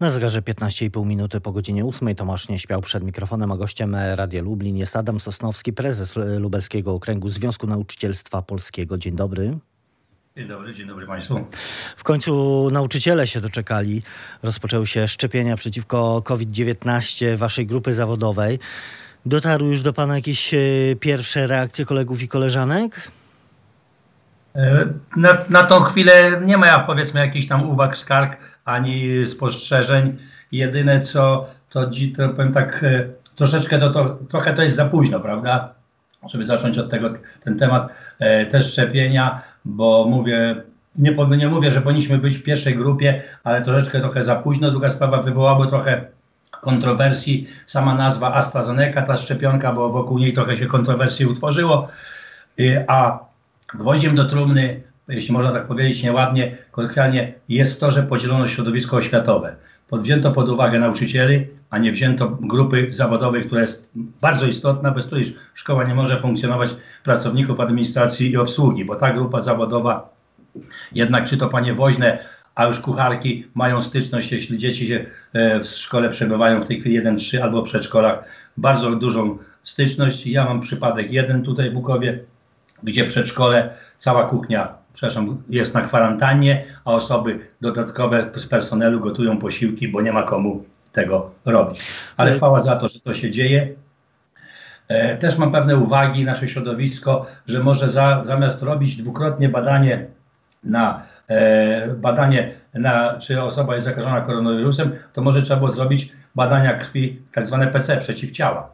Na zegarze 15,5 minuty po godzinie 8 Tomasz nie śpiał przed mikrofonem, a gościem Radia Lublin jest Adam Sosnowski, prezes Lubelskiego Okręgu Związku Nauczycielstwa Polskiego. Dzień dobry. Dzień dobry, dzień dobry Państwu. W końcu nauczyciele się doczekali. Rozpoczęły się szczepienia przeciwko COVID-19 waszej grupy zawodowej. Dotarły już do Pana jakieś e, pierwsze reakcje kolegów i koleżanek? E, na, na tą chwilę nie ma, powiedzmy, jakichś tam uwag, skarg ani spostrzeżeń. Jedyne co, to, to powiem tak, e, troszeczkę to, to, trochę to jest za późno, prawda? Żeby zacząć od tego ten temat e, też szczepienia, bo mówię, nie, nie mówię, że powinniśmy być w pierwszej grupie, ale troszeczkę trochę za późno. Druga sprawa wywołały trochę kontrowersji sama nazwa AstraZeneca, ta szczepionka, bo wokół niej trochę się kontrowersji utworzyło, a gwoździem do trumny jeśli można tak powiedzieć nieładnie, kolokwialnie, jest to, że podzielono środowisko oświatowe. Podwzięto pod uwagę nauczycieli, a nie wzięto grupy zawodowej, która jest bardzo istotna, bez której szkoła nie może funkcjonować pracowników administracji i obsługi, bo ta grupa zawodowa, jednak czy to panie woźne, a już kucharki mają styczność, jeśli dzieci się e, w szkole przebywają w tej chwili 1-3 albo w przedszkolach, bardzo dużą styczność. Ja mam przypadek jeden tutaj w Łukowie, gdzie przedszkole, cała kuchnia przepraszam, jest na kwarantannie, a osoby dodatkowe z personelu gotują posiłki, bo nie ma komu tego robić. Ale chwała za to, że to się dzieje. E, też mam pewne uwagi, nasze środowisko, że może za, zamiast robić dwukrotnie badanie na e, badanie na, czy osoba jest zakażona koronawirusem, to może trzeba było zrobić badania krwi, tak zwane PC, przeciwciała.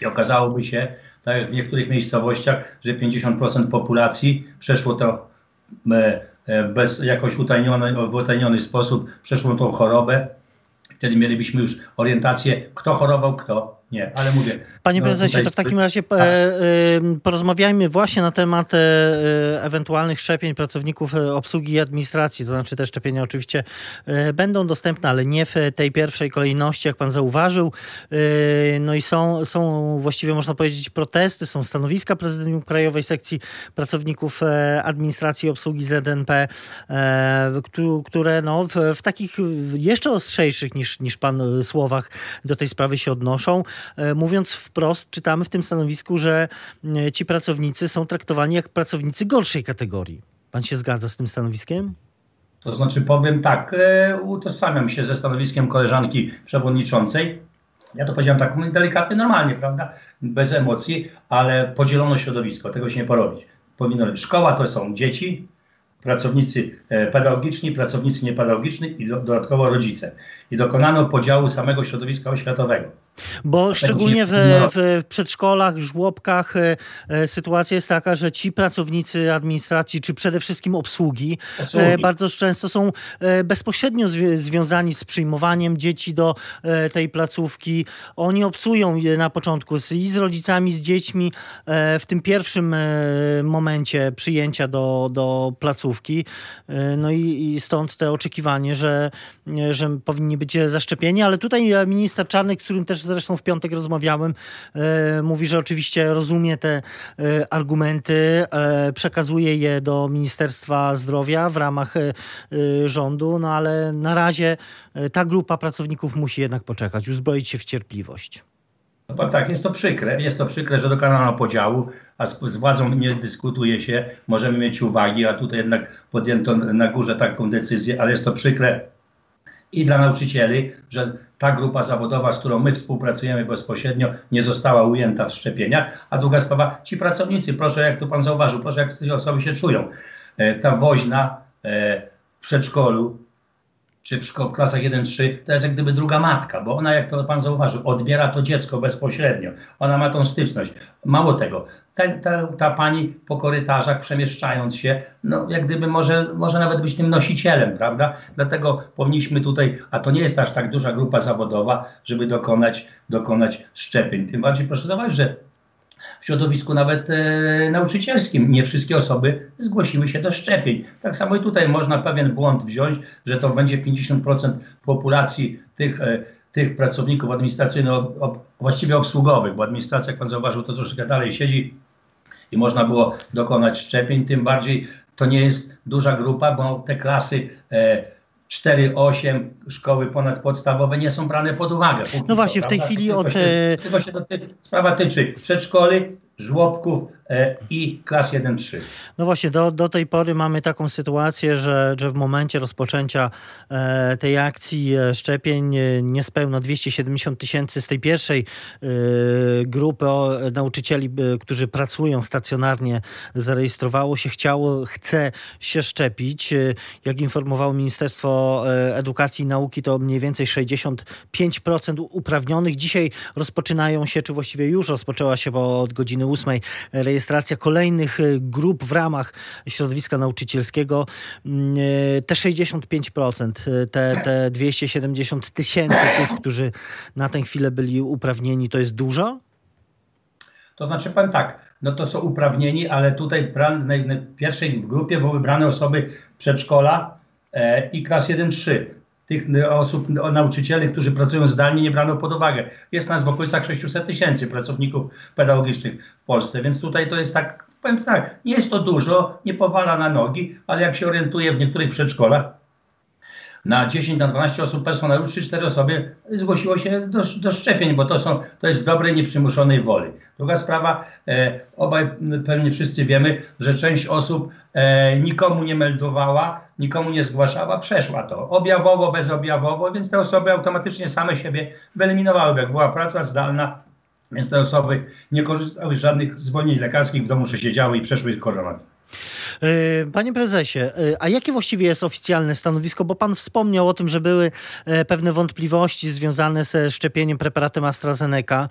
I okazałoby się, tak jak w niektórych miejscowościach, że 50% populacji przeszło to bez jakoś utajniony, w utajniony sposób przeszło tą chorobę. Wtedy mielibyśmy już orientację, kto chorował, kto nie, ale mówię. Panie no, prezesie, to w takim razie e, e, porozmawiajmy właśnie na temat e, ewentualnych szczepień pracowników obsługi i administracji. To znaczy te szczepienia oczywiście będą dostępne, ale nie w tej pierwszej kolejności, jak pan zauważył. no i są, są właściwie można powiedzieć protesty, są stanowiska prezydium Krajowej Sekcji Pracowników Administracji i Obsługi ZNP, które no, w, w takich jeszcze ostrzejszych niż, niż pan słowach do tej sprawy się odnoszą. E, mówiąc wprost, czytamy w tym stanowisku, że e, ci pracownicy są traktowani jak pracownicy gorszej kategorii. Pan się zgadza z tym stanowiskiem? To znaczy powiem tak, e, utożsamiam się ze stanowiskiem koleżanki przewodniczącej. Ja to powiedziałem tak delikatnie, normalnie, prawda? Bez emocji, ale podzielono środowisko, tego się nie porobić. Powinno być. Szkoła to są dzieci, pracownicy pedagogiczni, pracownicy niepedagogiczni i dodatkowo rodzice. I dokonano podziału samego środowiska oświatowego. Bo szczególnie w, w, przedszkolach, żłobkach e, e, sytuacja jest taka, że ci pracownicy administracji, czy przede wszystkim obsługi, obsługi. E, bardzo często są bezpośrednio zwi związani z przyjmowaniem dzieci do tej placówki. Oni obcują na początku z, i z rodzicami, z dziećmi w tym pierwszym momencie przyjęcia do, do placówki. No i, i stąd te oczekiwanie, że, że powinni być zaszczepieni, ale tutaj minister Czarnek, z którym też zresztą w piątek rozmawiałem, e, mówi, że oczywiście rozumie te e, argumenty, e, przekazuje je do Ministerstwa Zdrowia w ramach rządu, no ale na razie ta grupa pracowników musi jednak poczekać, uzbroić się w cierpliwość. No tak, jest to przykre. Jest to przykre, że dokonano podziału, a z, z, władzą nie dyskutuje się. Możemy mieć uwagi, a tutaj jednak podjęto na górze taką decyzję, ale jest to przykre i dla nauczycieli, że ta grupa zawodowa, z którą my współpracujemy bezpośrednio, nie została ujęta w szczepieniach. A druga sprawa, ci pracownicy, proszę, jak tu pan zauważył, proszę, jak te osoby się czują. E, ta woźna e, w przedszkolu, czy w, szko- w klasach 1-3, to jest jak gdyby druga matka, bo ona, jak to pan zauważył, odbiera to dziecko bezpośrednio. Ona ma tą styczność. Mało tego, ta, ta, ta pani po korytarzach przemieszczając się, no jak gdyby może, może nawet być tym nosicielem, prawda? Dlatego powinniśmy tutaj, a to nie jest aż tak duża grupa zawodowa, żeby dokonać, dokonać szczepień. Tym bardziej proszę zauważyć, że w środowisku nawet e, nauczycielskim. Nie wszystkie osoby zgłosiły się do szczepień. Tak samo i tutaj można pewien błąd wziąć, że to będzie 50% populacji tych, e, tych pracowników administracyjnych, właściwie obsługowych, bo administracja, jak pan zauważył, to troszeczkę dalej siedzi i można było dokonać szczepień. Tym bardziej to nie jest duża grupa, bo te klasy. E, 4-8 szkoły ponadpodstawowe nie są brane pod uwagę. No właśnie, co, w tej prawda? chwili od... Się, tylko się sprawa tyczy przedszkoli, żłobków e, i klas 1-3. No właśnie, do, do tej pory mamy taką sytuację, że, że w momencie rozpoczęcia e, tej akcji e, szczepień niespełna 270 tysięcy z tej pierwszej grupy nauczycieli, którzy pracują stacjonarnie, zarejestrowało się, chciało, chce się szczepić. Jak informowało Ministerstwo Edukacji i Nauki, to mniej więcej 65% uprawnionych. Dzisiaj rozpoczynają się, czy właściwie już rozpoczęła się od godziny 8 rejestracja kolejnych y, grup w ramach środowiska nauczycielskiego. Mm, y, te 65%, y, te, te 270 tysięcy tych, którzy na tę chwilę byli uprawnieni, to jest dużo? To znaczy pan tak, no to są uprawnieni, ale tutaj w pierwszej w grupie były brane osoby przedszkola e, i klas 1-3 tych osób, nauczycieli, którzy pracują zdalnie, nie brano pod uwagę. Jest nas w okolicach 600 tysięcy pracowników pedagogicznych w Polsce, więc tutaj to jest tak, powiem tak, nie jest to dużo, nie powala na nogi, ale jak się orientuje w niektórych przedszkolach, na 10, na 12 osób personelu 3-4 osoby zgłosiło się do, do, szczepień, bo to, są, to jest z dobrej, nieprzymuszonej woli. Druga sprawa, e, obaj pewnie wszyscy wiemy, że część osób e, nikomu nie meldowała, nikomu nie zgłaszała, przeszła to objawowo, bezobjawowo, więc te osoby automatycznie same siebie wyeliminowały. Jak była praca zdalna, więc te osoby nie korzystały z żadnych zwolnień lekarskich, w domu siedziały i przeszły koronawirus. E, panie prezesie, e, a jakie właściwie jest oficjalne stanowisko? Bo pan wspomniał o tym, że były e, pewne wątpliwości związane ze szczepieniem preparatem AstraZeneca.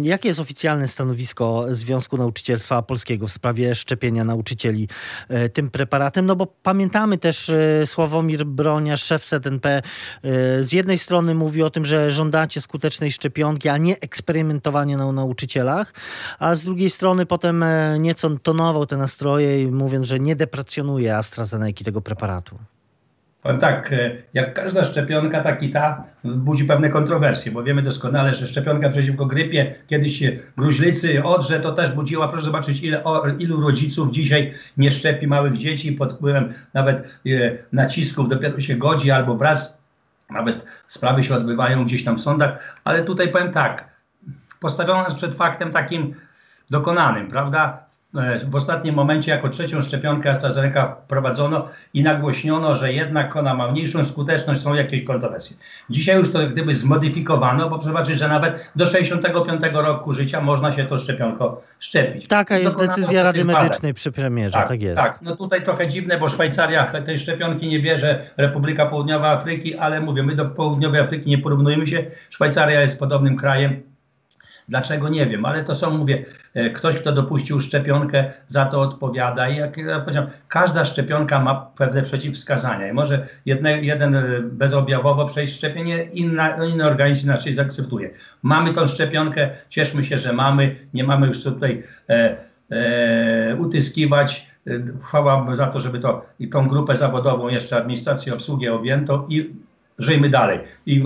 Jakie jest oficjalne stanowisko Związku Nauczycielstwa Polskiego w sprawie szczepienia nauczycieli tym preparatem? No bo pamiętamy też Sławomir Bronia, szef ZNP, z jednej strony mówi o tym, że żądacie skutecznej szczepionki, a nie eksperymentowania na nauczycielach, a z drugiej strony potem nieco tonował te nastroje mówiąc, że nie deprecjonuje AstraZeneca tego preparatu? Powiem tak, e, jak każda szczepionka, tak i ta budzi pewne kontrowersje, bo wiemy doskonale, że szczepionka przeciwko grypie, kiedyś gruźlicy, odrze, to też budziła, proszę zobaczyć, ile, o, ilu rodziców dzisiaj nie szczepi małych dzieci pod wpływem nawet e, nacisków, dopiero się godzi albo wraz, nawet sprawy się odbywają gdzieś tam w sądach, ale tutaj powiem tak, postawiono nas przed faktem takim dokonanym, prawda? E, w ostatnim momencie jako trzecią szczepionkę AstraZeneca wprowadzono i nagłośniono, że jednak ona ma mniejszą skuteczność, są jakieś kontrowersje. Dzisiaj już to gdyby zmodyfikowano, bo zobaczyć, że nawet do 65 roku życia można się to szczepionko szczepić. Taka jest decyzja Rady Medycznej przy premierze, tak, tak, jest. Tak, no tutaj trochę dziwne, bo Szwajcaria tej szczepionki nie bierze, Republika Południowa Afryki, ale mówię, my do Południowej Afryki nie porównujemy się. Szwajcaria jest podobnym krajem, Dlaczego nie wiem, ale to są, mówię, e, ktoś, kto dopuścił szczepionkę, za to odpowiada. I jak ja powiedziałem, każda szczepionka ma pewne przeciwwskazania. I może jedne, jeden e, bezobjawowo przejść szczepienie, inna, inny organizm inaczej zaakceptuje. Mamy tą szczepionkę, cieszmy się, że mamy, nie mamy już tutaj e, e, utyskiwać. E, chwała za to, żeby to, i tą grupę zawodową jeszcze administrację obsługi objęto i żyjmy dalej i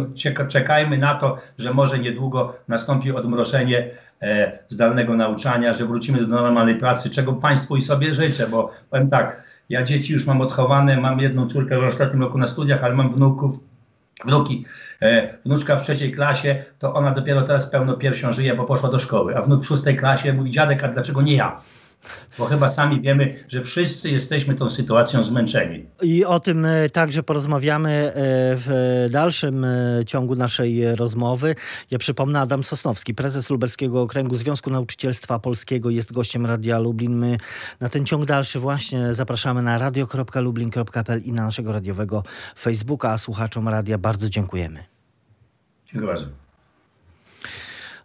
czekajmy na to, że może niedługo nastąpi odmrożenie e, zdalnego nauczania, że wrócimy do normalnej pracy, czego Państwu i sobie życzę, bo powiem tak, ja dzieci już mam odchowane, mam jedną córkę w ostatnim roku na studiach, ale mam wnuków, wnuki. E, wnuczka w trzeciej klasie, to ona dopiero teraz pełno piersią żyje, bo poszła do szkoły, a wnuk w szóstej klasie mówi, dziadek, a dlaczego nie ja? Bo chyba sami wiemy, że wszyscy jesteśmy tą sytuacją zmęczeni. I o tym e, także porozmawiamy e, w dalszym e, ciągu naszej rozmowy. Ja przypomnę, Adam Sosnowski, prezes Lubelskiego Okręgu Związku Nauczycielstwa Polskiego, jest gościem Radia Lublin. My na ten ciąg dalszy właśnie zapraszamy na radio.lublin.pl i na naszego radiowego Facebooka. A słuchaczom radia bardzo dziękujemy. Dziękuję bardzo.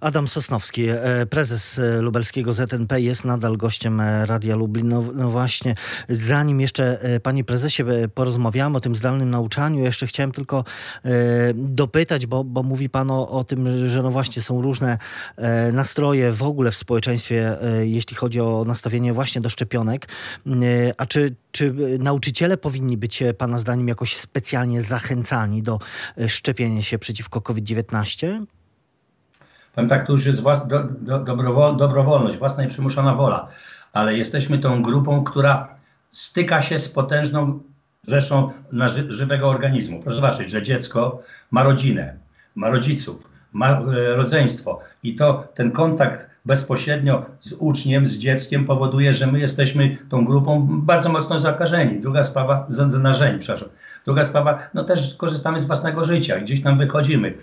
Adam Sosnowski, e, prezes e, lubelskiego ZNP jest nadal gościem e, Radia Lublin. No, no, właśnie, zanim jeszcze panie prezesie porozmawiamy o tym zdalnym nauczaniu, jeszcze chciałem tylko dopytać, bo, bo mówi pan o, o tym, że no właśnie są różne nastroje w ogóle w społeczeństwie, jeśli chodzi o nastawienie właśnie do szczepionek. A czy, czy nauczyciele powinni być pana zdaniem jakoś specjalnie zachęcani do szczepienia się przeciwko COVID-19? Powiem tak, to już jest włas, do, do, dobrowol, dobrowolność, własna i przymuszona wola, ale jesteśmy tą grupą, która styka się z potężną rzeszą na ży żywego organizmu. Proszę zobaczyć, że dziecko ma rodzinę, ma rodziców, ma e, rodzeństwo i to ten kontakt bezpośrednio z uczniem, z dzieckiem powoduje, że my jesteśmy tą grupą bardzo mocno zakażeni. Druga sprawa, zarażeni, przepraszam. Druga sprawa, no też korzystamy z własnego życia, gdzieś tam wychodzimy.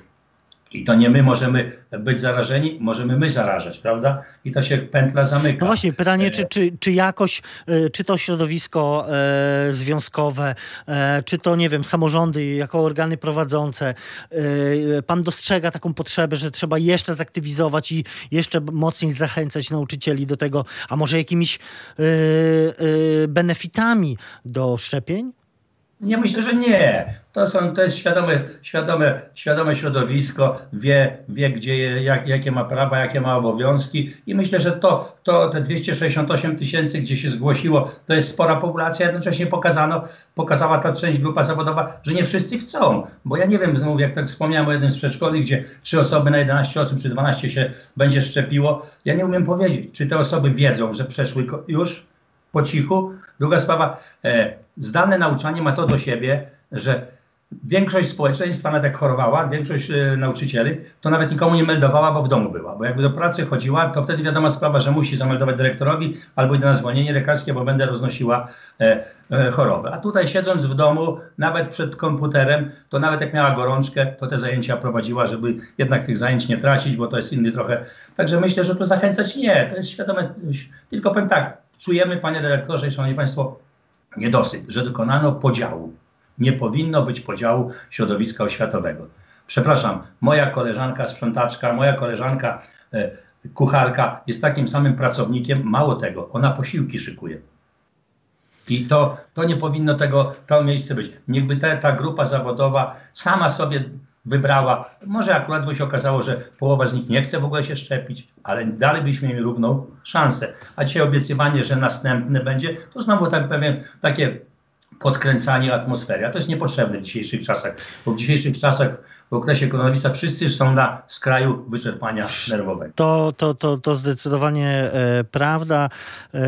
I to nie my możemy być zarażeni, możemy my zarażać, prawda? I to się pętla zamyka. No właśnie, pytanie, czy, czy, czy jakoś, e, czy to środowisko e, związkowe, e, czy to, nie wiem, samorządy jako organy prowadzące, e, pan dostrzega taką potrzebę, że trzeba jeszcze zaktywizować i jeszcze mocniej zachęcać nauczycieli do tego, a może jakimiś e, e, benefitami do szczepień? Nie myślę, że nie. To, są, to jest świadome, świadome, świadome środowisko, wie, wie gdzie, jak, jakie ma prawa, jakie ma obowiązki i myślę, że to, to te 268 tysięcy, gdzie się zgłosiło, to jest spora populacja. Jednocześnie pokazano, pokazała ta część grupa zawodowa, że nie wszyscy chcą, bo ja nie wiem, jak tak wspomniałem o jednym z przedszkoli, gdzie trzy osoby na 11 osób czy 12 się będzie szczepiło. Ja nie umiem powiedzieć, czy te osoby wiedzą, że przeszły już po cichu. Druga sprawa, e, zdalne nauczanie ma to do siebie, że większość społeczeństwa nawet jak chorowała, większość e, nauczycieli, to nawet nikomu nie meldowała, bo w domu była. Bo jakby do pracy chodziła, to wtedy wiadoma sprawa, że musi zameldować dyrektorowi albo idę na zwolnienie lekarskie, bo będę roznosiła e, e, chorobę. A tutaj siedząc w domu, nawet przed komputerem, to nawet jak miała gorączkę, to te zajęcia prowadziła, żeby jednak tych zajęć nie tracić, bo to jest inny trochę. Także myślę, że tu zachęcać nie, to jest świadome. Tylko powiem tak, czujemy, panie dyrektorze i szanowni państwo, niedosyt, że dokonano podziału. Nie powinno być podziału środowiska oświatowego. Przepraszam, moja koleżanka sprzątaczka, moja koleżanka e, kucharka jest takim samym pracownikiem. Mało tego, ona posiłki szykuje. I to, to nie powinno tego, to miejsce być. Niechby ta grupa zawodowa sama sobie wybrała. Może akurat by się okazało, że połowa z nich nie chce w ogóle się szczepić, ale dalej byśmy mieli równą szansę. A dzisiaj obiecywanie, że następny będzie, to znowu tak pewien, takie podkręcanie atmosfery. A to jest niepotrzebne w dzisiejszych czasach, bo w dzisiejszych czasach w okresie koronawirusa wszyscy są na skraju wyczerpania nerwowego. To, to, to, to zdecydowanie e, prawda. E,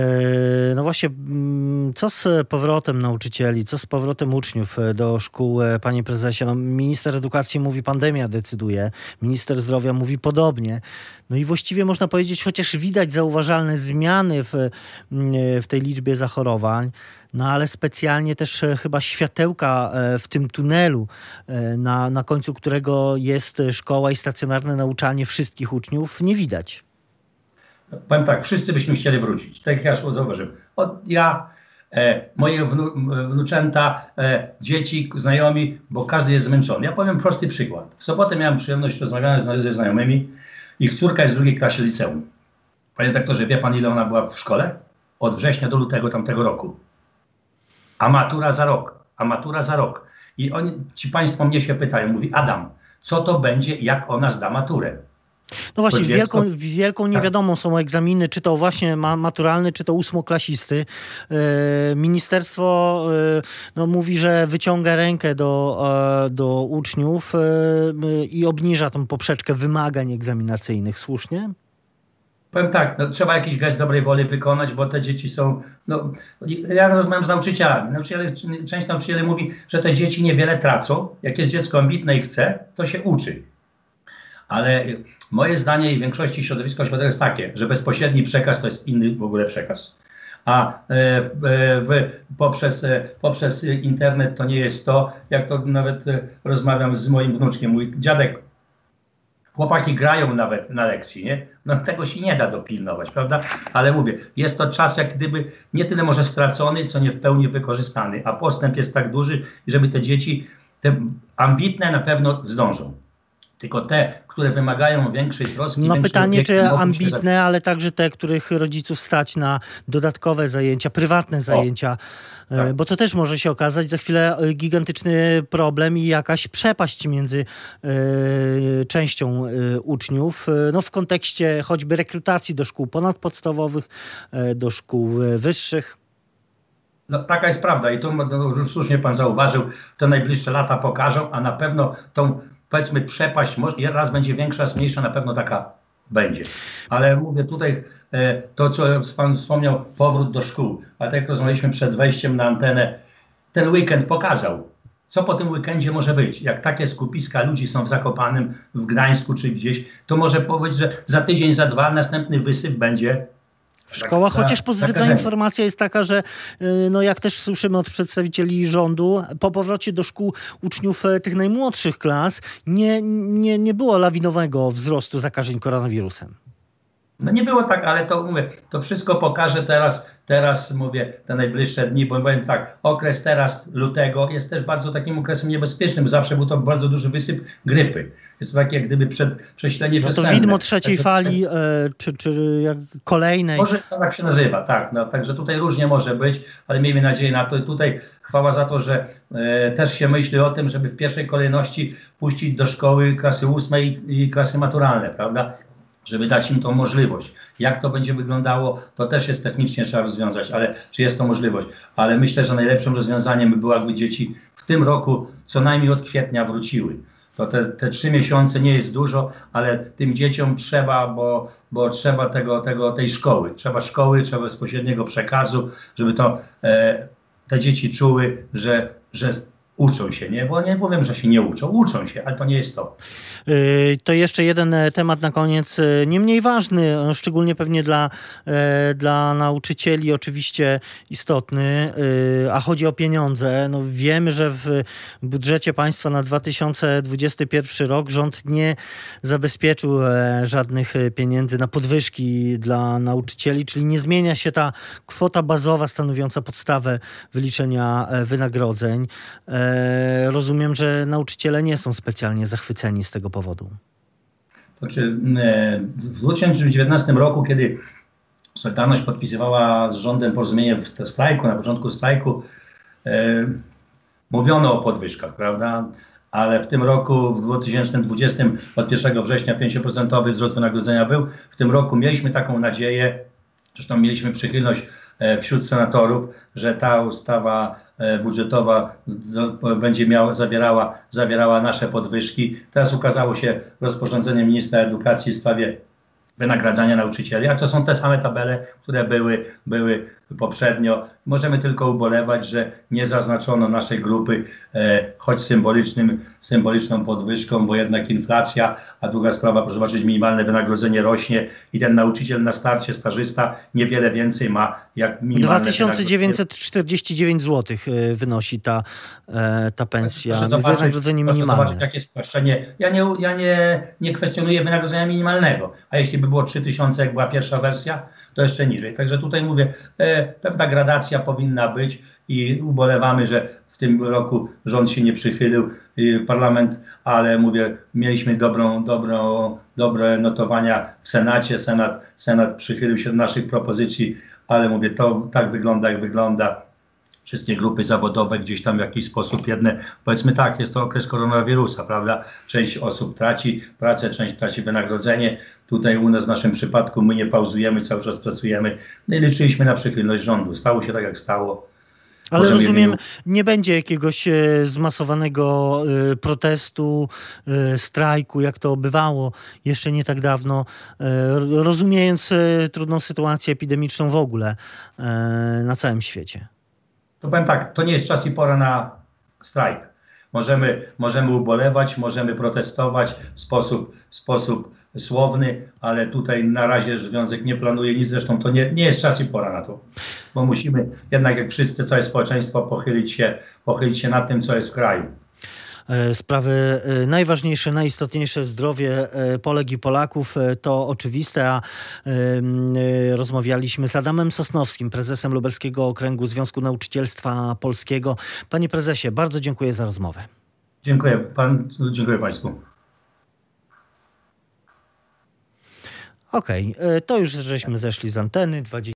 no właśnie, mm, co z powrotem nauczycieli, co z powrotem uczniów e, do szkół, panie prezesie? No, minister edukacji mówi, pandemia decyduje, minister zdrowia mówi podobnie. No i właściwie można powiedzieć, chociaż widać zauważalne zmiany w, mm, w tej liczbie zachorowań, no ale specjalnie też e, chyba światełka e, w tym tunelu, e, na, na końcu którego jest szkoła i stacjonarne nauczanie wszystkich uczniów, nie widać. Powiem tak, wszyscy byśmy chcieli wrócić. Tak jak ja zauważyłem. Od, ja, e, moje wnu, wnuczęta, e, dzieci, znajomi, bo każdy jest zmęczony. Ja powiem prosty przykład. W sobotę miałem przyjemność rozmawiać ze znajomymi. Ich córka jest w drugiej klasie liceum. Panie doktorze, wie pan ile ona była w szkole? Od września do lutego tamtego roku. A matura za rok, a matura za rok. I oni, ci państwo mnie się pytają, mówi Adam, co to będzie, jak ona zda maturę? No właśnie, wielką, wielką tak. niewiadomą są egzaminy, czy to właśnie maturalny, czy to ósmoklasisty. E, ministerstwo e, no, mówi, że wyciąga rękę do, e, do uczniów i obniża tą poprzeczkę wymagań egzaminacyjnych. Słusznie? Powiem tak, no, trzeba jakiś gest dobrej woli wykonać, bo te dzieci są. No, ja rozmawiam z nauczycielami. Nauczyciele, część nauczycieli mówi, że te dzieci niewiele tracą. Jak jest dziecko ambitne i chce, to się uczy. Ale moje zdanie i większości środowiska oświatowego jest takie, że bezpośredni przekaz to jest inny w ogóle przekaz. A e, w, e, poprzez, e, poprzez internet to nie jest to, jak to nawet rozmawiam z moim wnuczkiem. Mój dziadek Chłopaki grają nawet na lekcji, nie? No tego się nie da dopilnować, prawda? Ale mówię, jest to czas jak gdyby nie tyle może stracony, co nie w pełni wykorzystany, a postęp jest tak duży, żeby te dzieci, te ambitne na pewno zdążą. Tylko te, które wymagają większej troski. No pytanie, czy ambitne, ale także te, których rodziców stać na dodatkowe zajęcia, prywatne zajęcia, o, tak. bo to też może się okazać za chwilę e, gigantyczny problem i jakaś przepaść między y, częścią y, uczniów, no w kontekście choćby rekrutacji do szkół ponadpodstawowych, y, do szkół wyższych. No, taka jest prawda i to no, już słusznie pan zauważył, te najbliższe lata pokażą, a na pewno tą powiedzmy przepaść, raz będzie większa, raz mniejsza, na pewno taka będzie. Ale mówię tutaj to, co Pan wspomniał, powrót do szkół. A tak jak rozmawialiśmy przed wejściem na antenę, ten weekend pokazał. Co po tym weekendzie może być? Jak takie skupiska ludzi są w Zakopanym, w Gdańsku czy gdzieś, to może powiedzieć, że za tydzień, za dwa następny wysyp będzie w szkołach, chociaż pozytywna informacja jest taka, że y, no jak też słyszymy od przedstawicieli rządu, po powrocie do szkół uczniów e, tych najmłodszych klas nie, nie, nie było lawinowego wzrostu zakażeń koronawirusem. No nie było tak, ale to mówię, to wszystko pokaże teraz, teraz mówię, te najbliższe dni, bo powiem tak, okres teraz lutego jest też bardzo takim okresem niebezpiecznym, zawsze był to bardzo duży wysyp grypy. Jest to takie jak gdyby przed, prześlenie no to widmo trzeciej fali, e, czy, czy jak kolejnej. Może tak się nazywa, tak. No, także tutaj różnie może być, ale miejmy nadzieję na to. I tutaj chwała za to, że e, też się myśli o tym, żeby w pierwszej kolejności puścić do szkoły klasy ósmej i klasy maturalne, prawda? Żeby dać im tą możliwość. Jak to będzie wyglądało, to też jest technicznie trzeba rozwiązać, ale czy jest to możliwość? Ale myślę, że najlepszym rozwiązaniem by było, jakby dzieci w tym roku co najmniej od kwietnia wróciły. To te, te trzy miesiące nie jest dużo, ale tym dzieciom trzeba, bo, bo trzeba tego, tego, tej szkoły. Trzeba szkoły, trzeba bezpośredniego przekazu, żeby to e, te dzieci czuły, że, że uczą się, nie? Bo nie powiem, że się nie uczą, uczą się, ale to nie jest to. Y, to jeszcze jeden e, temat na koniec, e, nie mniej ważny, szczególnie pewnie dla, e, dla nauczycieli oczywiście istotny, a chodzi o pieniądze. No wiemy, że w budżecie państwa na 2021 rok rząd nie zabezpieczył żadnych pieniędzy na podwyżki dla nauczycieli, czyli nie zmienia się ta kwota bazowa stanowiąca podstawę wyliczenia wynagrodzeń. Rozumiem, że nauczyciele nie są specjalnie zachwyceni z tego powodu? To czy e, w 2019 roku, kiedy Solidarność podpisywała z rządem porozumienie w strajku, na początku strajku, e, mówiono o podwyżkach, prawda? Ale w tym roku, w 2020, od 1 września 5% wzrost wynagrodzenia był. W tym roku mieliśmy taką nadzieję, zresztą mieliśmy przychylność e, wśród senatorów, że ta ustawa E, budżetowa będzie miała, zawierała, zawierała nasze podwyżki. Teraz ukazało się rozporządzenie ministra edukacji w sprawie wynagradzania nauczycieli, a to są te same tabele, które były, były poprzednio. Możemy tylko ubolewać, że nie zaznaczono naszej grupy e, choć symbolicznym, symboliczną podwyżką, bo jednak inflacja, a druga sprawa, proszę zobaczyć, minimalne wynagrodzenie rośnie i ten nauczyciel na starcie, stażysta, niewiele więcej ma jak minimalne 2949 zł e, wynosi ta, e, ta pensja, proszę zobaczyć, wynagrodzenie minimalne. Proszę zobaczyć, jakie spłaszczenie. Ja, nie, ja nie, nie kwestionuję wynagrodzenia minimalnego, a jeśli by było 3000, jak była pierwsza wersja, to jeszcze niżej. Także tutaj mówię, e, pewna gradacja powinna być i ubolewamy, że w tym roku rząd się nie przychylił, parlament, ale mówię, mieliśmy dobrą, dobrą, dobre notowania w Senacie. Senat, Senat przychylił się do naszych propozycji, ale mówię, to tak wygląda, jak wygląda wszystkie grupy zawodowe gdzieś tam w jakiś sposób jedne, powiedzmy tak, jest to okres koronawirusa, prawda? Część osób traci pracę, część traci wynagrodzenie. Tutaj u nas w naszym przypadku my nie pauzujemy, cały czas pracujemy. No i liczyliśmy na przychylność rządu. Stało się tak, jak stało. Ale Możemy rozumiem, nie będzie jakiegoś e, zmasowanego e, protestu, e, strajku, jak to bywało jeszcze nie tak dawno, rozumiejąc trudną sytuację epidemiczną w ogóle na całym świecie to powiem tak, to nie jest czas i pora na strajk. Możemy, możemy ubolewać, możemy protestować w sposób, w sposób słowny, ale tutaj na razie związek nie planuje nic, zresztą to nie, nie jest czas i pora na to, bo musimy jednak jak wszyscy, całe społeczeństwo pochylić się, pochylić się nad tym, co jest w kraju. E, sprawy e, najważniejsze, najistotniejsze zdrowie e, Polek i Polaków to oczywiste, a rozmawialiśmy z Adamem Sosnowskim, prezesem Lubelskiego Okręgu Związku Nauczycielstwa Polskiego. Panie prezesie, bardzo dziękuję za rozmowę. Dziękuję, pan, dziękuję państwu. Okej, okay, to już żeśmy zeszli z anteny. 20